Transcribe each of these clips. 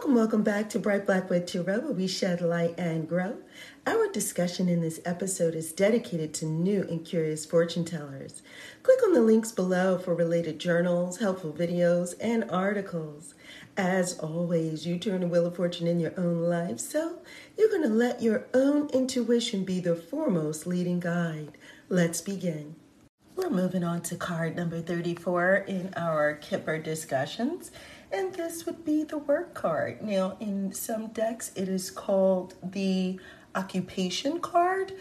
Welcome, welcome back to Bright Black with Tarot, where we shed light and grow. Our discussion in this episode is dedicated to new and curious fortune tellers. Click on the links below for related journals, helpful videos, and articles. As always, you turn the wheel of fortune in your own life, so you're going to let your own intuition be the foremost leading guide. Let's begin. We're moving on to card number 34 in our Kipper discussions, and this would be the work card. Now, in some decks, it is called the occupation card,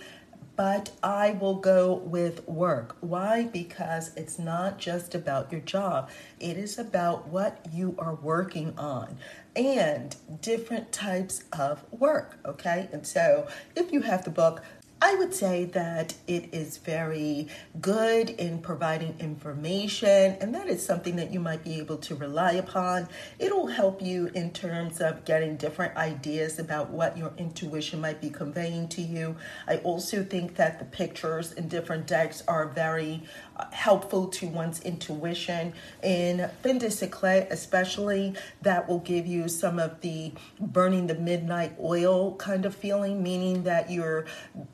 but I will go with work. Why? Because it's not just about your job, it is about what you are working on and different types of work. Okay, and so if you have the book, I would say that it is very good in providing information, and that is something that you might be able to rely upon. It'll help you in terms of getting different ideas about what your intuition might be conveying to you. I also think that the pictures in different decks are very uh, helpful to one's intuition. In Fin de Siècle, especially, that will give you some of the burning the midnight oil kind of feeling, meaning that you're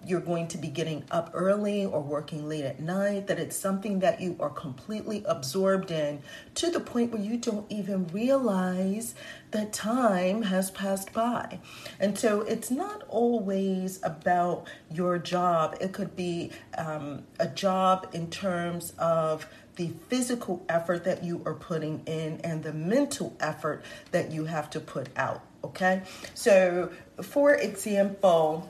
you're you're going to be getting up early or working late at night, that it's something that you are completely absorbed in to the point where you don't even realize that time has passed by. And so it's not always about your job, it could be um, a job in terms of the physical effort that you are putting in and the mental effort that you have to put out. Okay, so for example,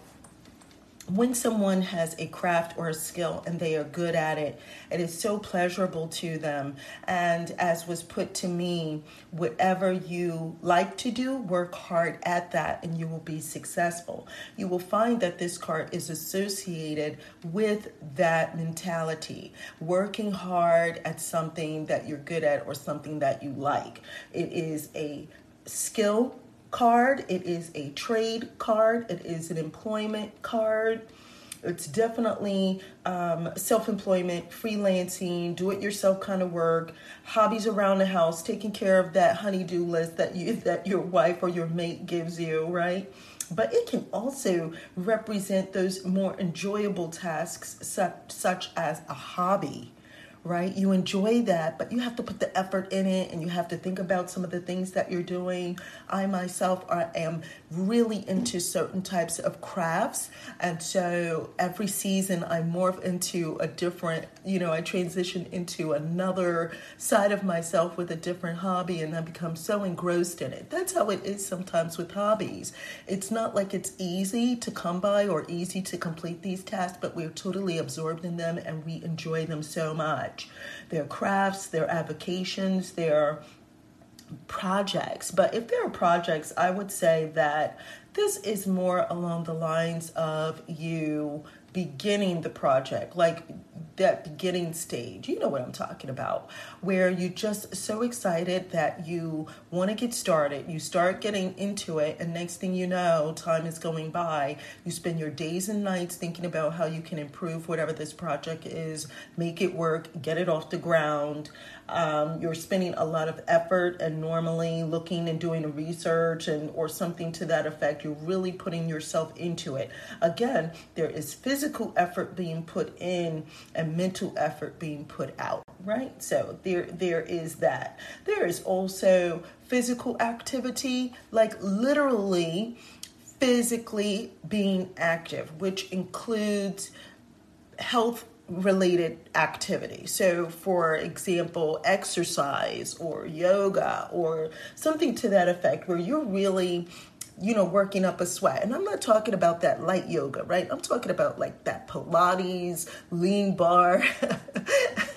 when someone has a craft or a skill and they are good at it, it is so pleasurable to them. And as was put to me, whatever you like to do, work hard at that and you will be successful. You will find that this card is associated with that mentality, working hard at something that you're good at or something that you like. It is a skill card, it is a trade card, it is an employment card. It's definitely um, self employment, freelancing, do it yourself kind of work, hobbies around the house, taking care of that honeydew list that you that your wife or your mate gives you, right? But it can also represent those more enjoyable tasks, such, such as a hobby right? You enjoy that, but you have to put the effort in it and you have to think about some of the things that you're doing. I myself I am really into certain types of crafts, and so every season I morph into a different, you know, I transition into another side of myself with a different hobby and I become so engrossed in it. That's how it is sometimes with hobbies. It's not like it's easy to come by or easy to complete these tasks, but we're totally absorbed in them and we enjoy them so much Their crafts, their avocations, their projects. But if there are projects, I would say that this is more along the lines of you beginning the project, like that beginning stage. You know what I'm talking about, where you're just so excited that you want to get started. You start getting into it, and next thing you know, time is going by. You spend your days and nights thinking about how you can improve whatever this project is, make it work, get it off the ground. Um, you're spending a lot of effort and normally looking and doing research and or something to that effect. You're really putting yourself into it. Again, there is physical effort being put in and mental effort being put out right so there there is that there is also physical activity like literally physically being active which includes health related activity. So, for example, exercise or yoga or something to that effect where you're really you know, working up a sweat. And I'm not talking about that light yoga, right? I'm talking about like that Pilates, lean bar,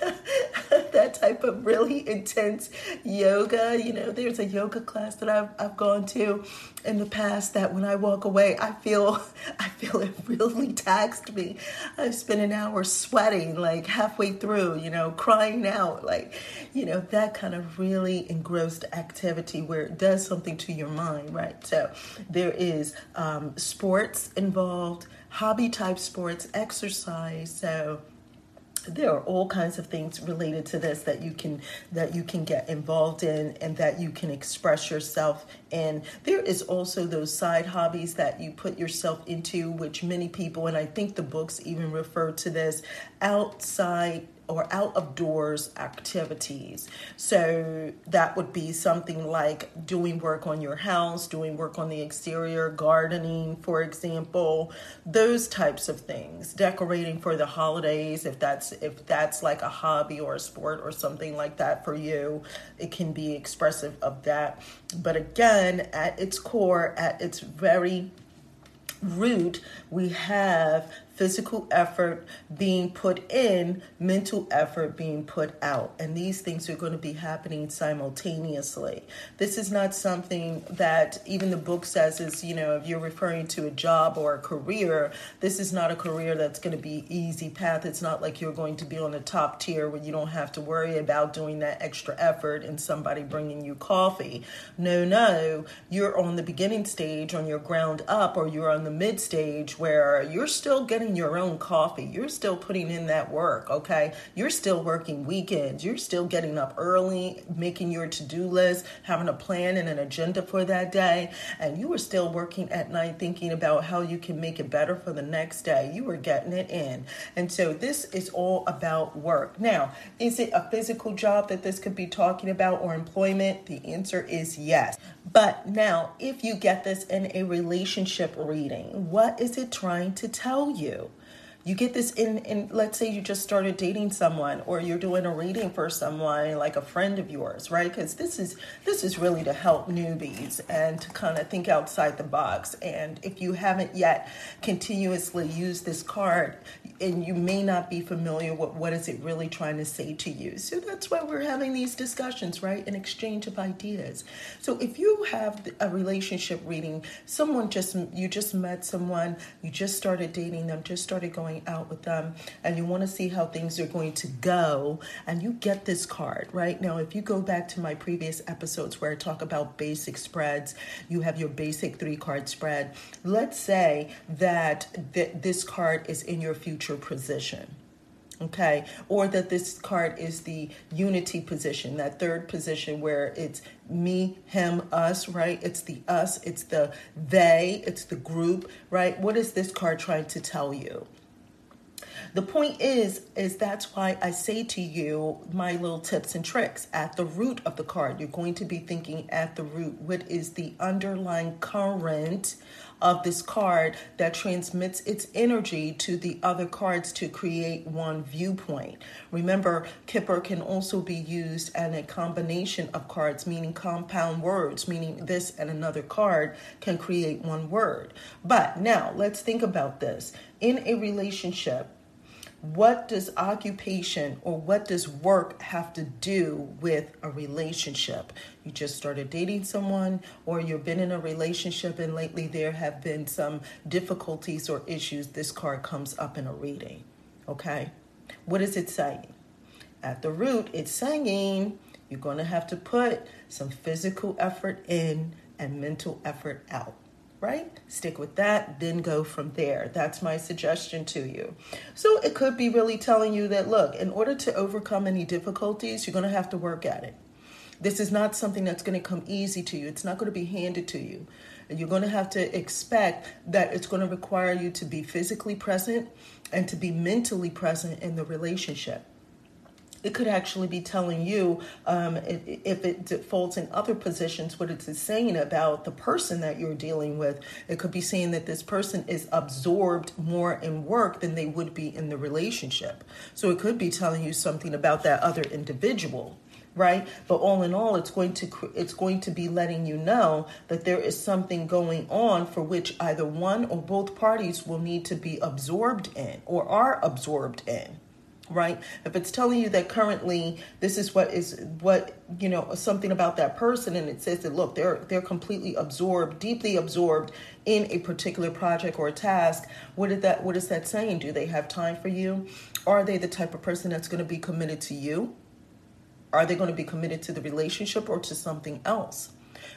type of really intense yoga. You know, there's a yoga class that I've, I've gone to in the past that when I walk away, I feel I feel it really taxed me. I've spent an hour sweating like halfway through, you know, crying out, like, you know, that kind of really engrossed activity where it does something to your mind, right? So there is um, sports involved, hobby type sports, exercise. So there are all kinds of things related to this that you can that you can get involved in and that you can express yourself in. There is also those side hobbies that you put yourself into which many people and i think the books even refer to this outside or out of doors activities. So that would be something like doing work on your house, doing work on the exterior, gardening, for example, those types of things. Decorating for the holidays, if that's if that's like a hobby or a sport or something like that for you, it can be expressive of that. But again, at its core, at its very root, we have physical effort being put in, mental effort being put out. And these things are going to be happening simultaneously. This is not something that even the book says is, you know, if you're referring to a job or a career, this is not a career that's going to be easy path. It's not like you're going to be on the top tier where you don't have to worry about doing that extra effort and somebody bringing you coffee. No, no, you're on the beginning stage, on your ground up, or you're on the mid stage where you're still getting your own coffee. You're still putting in that work, okay? You're still working weekends. You're still getting up early, making your to do list, having a plan and an agenda for that day. And you were still working at night thinking about how you can make it better for the next day. You were getting it in. And so this is all about work. Now, is it a physical job that this could be talking about or employment? The answer is yes. But now, if you get this in a relationship reading, what is it trying to tell you? You get this in in let's say you just started dating someone or you're doing a reading for someone like a friend of yours right? Because this is this is really to help newbies and to kind of think outside the box. And if you haven't yet continuously used this card and you may not be familiar with what is it really trying to say to you. So that's why we're having these discussions right? An exchange of ideas. So if you have a relationship reading someone just you just met someone you just started dating them just started going going out with them and you want to see how things are going to go, and you get this card, right? Now, if you go back to my previous episodes where I talk about basic spreads, you have your basic three card spread. Let's say that th- this card is in your future position okay or that this card is the unity position that third position where it's me him us right it's the us it's the they it's the group right what is this card trying to tell you the point is, is that's why I say to you my little tips and tricks. At the root of the card, you're going to be thinking at the root, what is the underlying current of this card that transmits its energy to the other cards to create one viewpoint. Remember, Kipper can also be used in a combination of cards, meaning compound words, meaning this and another card can create one word. But now let's think about this. In a relationship, what does occupation or what does work have to do with a relationship? You just started dating someone, or you've been in a relationship, and lately there have been some difficulties or issues. This card comes up in a reading. Okay? What is it saying? At the root, it's saying you're going to have to put some physical effort in and mental effort out right? Stick with that, then go from there. That's my suggestion to you. So it could be really telling you that look, in order to overcome any difficulties, you're going to have to work at it. This is not something that's going to come easy to you. It's not going to be handed to you. And you're going to have to expect that it's going to require you to be physically present and to be mentally present in the relationship it could actually be telling you um, if it defaults in other positions what it's saying about the person that you're dealing with. It could be saying that this person is absorbed more in work than they would be in the relationship. So it could be telling you something about that other individual right? But all in all it's going to it's going to be letting you know that there is something going on for which either one or both parties will need to be absorbed in or are absorbed in right? If it's telling you that currently this is what is what you know something about that person and it says that look they're they're completely absorbed deeply absorbed in a particular project or task what is that what is that saying? Do they have time for you? Are they the type of person that's going to be committed to you? Are they going to be committed to the relationship or to something else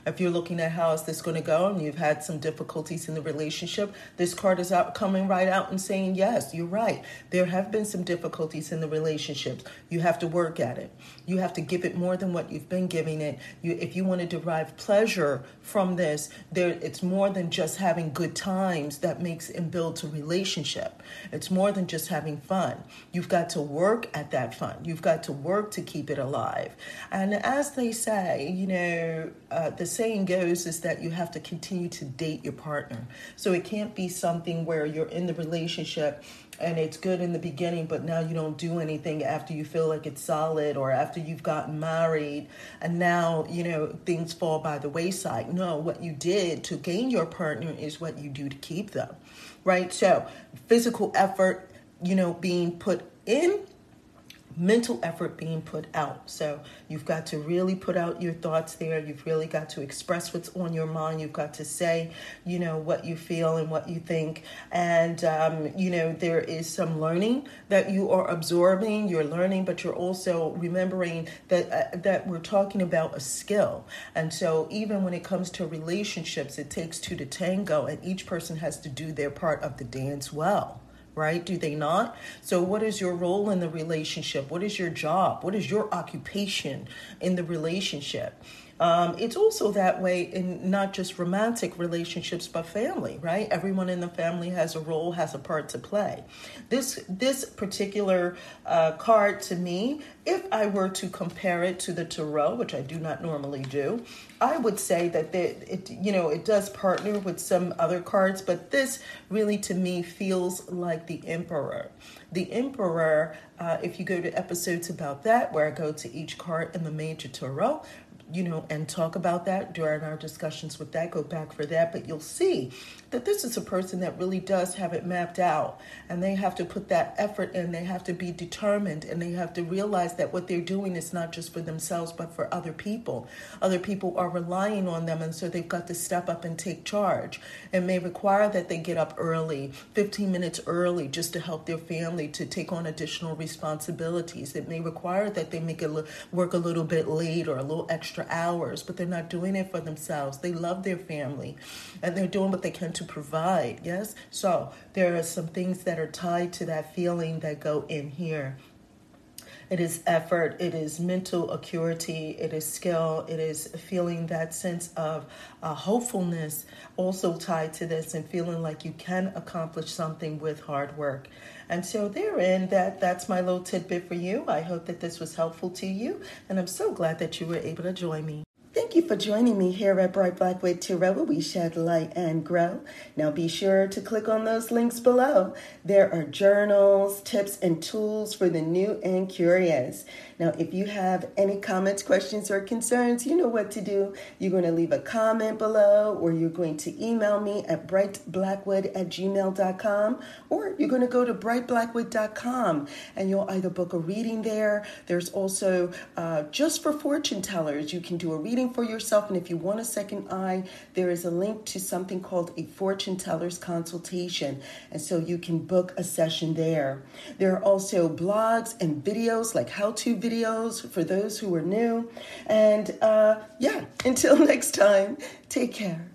If you're looking at how is this going to go and you've had some difficulties in the relationship, this card is out coming right out and saying, yes, you're right. There have been some difficulties in the relationships. You have to work at it. You have to give it more than what you've been giving it. You, if you want to derive pleasure from this, there it's more than just having good times that makes and builds a relationship. It's more than just having fun. You've got to work at that fun. You've got to work to keep it alive. And as they say, you know, uh, the saying goes is that you have to continue to date your partner. So it can't be something where you're in the relationship and it's good in the beginning, but now you don't do anything after you feel like it's solid or after you've gotten married and now, you know, things fall by the wayside. No, what you did to gain your partner is what you do to keep them, right? So, physical effort, you know, being put in mental effort being put out. So you've got to really put out your thoughts there. You've really got to express what's on your mind. You've got to say, you know, what you feel and what you think. And, um, you know, there is some learning that you are absorbing. You're learning, but you're also remembering that, uh, that we're talking about a skill. And so even when it comes to relationships, it takes two to tango, and each person has to do their part of the dance well right? Do they not? So, what is your role in the relationship? What is your job? What is your occupation in the relationship? Um, it's also that way in not just romantic relationships, but family, right? Everyone in the family has a role, has a part to play. This this particular uh, card to me, if I were to compare it to the tarot, which I do not normally do, I would say that it you know it does partner with some other cards, but this really to me feels like the Emperor. The Emperor, uh, if you go to episodes about that, where I go to each card in the major tarot, you know, and talk about that during our discussions with that. Go back for that. But you'll see that this is a person that really does have it mapped out and they have to put that effort in. They have to be determined and they have to realize that what they're doing is not just for themselves, but for other people. Other people are relying on them, and so they've got to step up and take charge. It may require that they get up early, 15 minutes early, just to help their family to take on additional responsibilities. It may require that they make it work a little bit late or a little extra extra hours, but they're not doing it for themselves. They love their family and they're doing what they can to provide. Yes? So there are some things that are tied to that feeling that go in here. It is effort, it is mental acuity, it is skill, it is feeling that sense of uh, hopefulness also tied to this and feeling like you can accomplish something with hard work. And so therein, that that's my little tidbit for you. I hope that this was helpful to you, and I'm so glad that you were able to join me. Thank you for joining me here at Bright Black with Tarot, where we shed light and grow. Now be sure to click on those links below. There are journals, tips, and tools for the new and curious. Now, if you have any comments, questions, or concerns, you know what to do. You're going to leave a comment below, or you're going to email me at brightblackwood at gmail.com, or you're going to go to brightblackwood.com and you'll either book a reading there. There's also uh, just for fortune tellers, you can do a reading reading for yourself. And if you want a second eye, there is a link to something called a fortune teller's consultation. And so you can book a session there. There are also blogs and videos, like how to videos for those who are new. And uh, yeah, until next time, take care.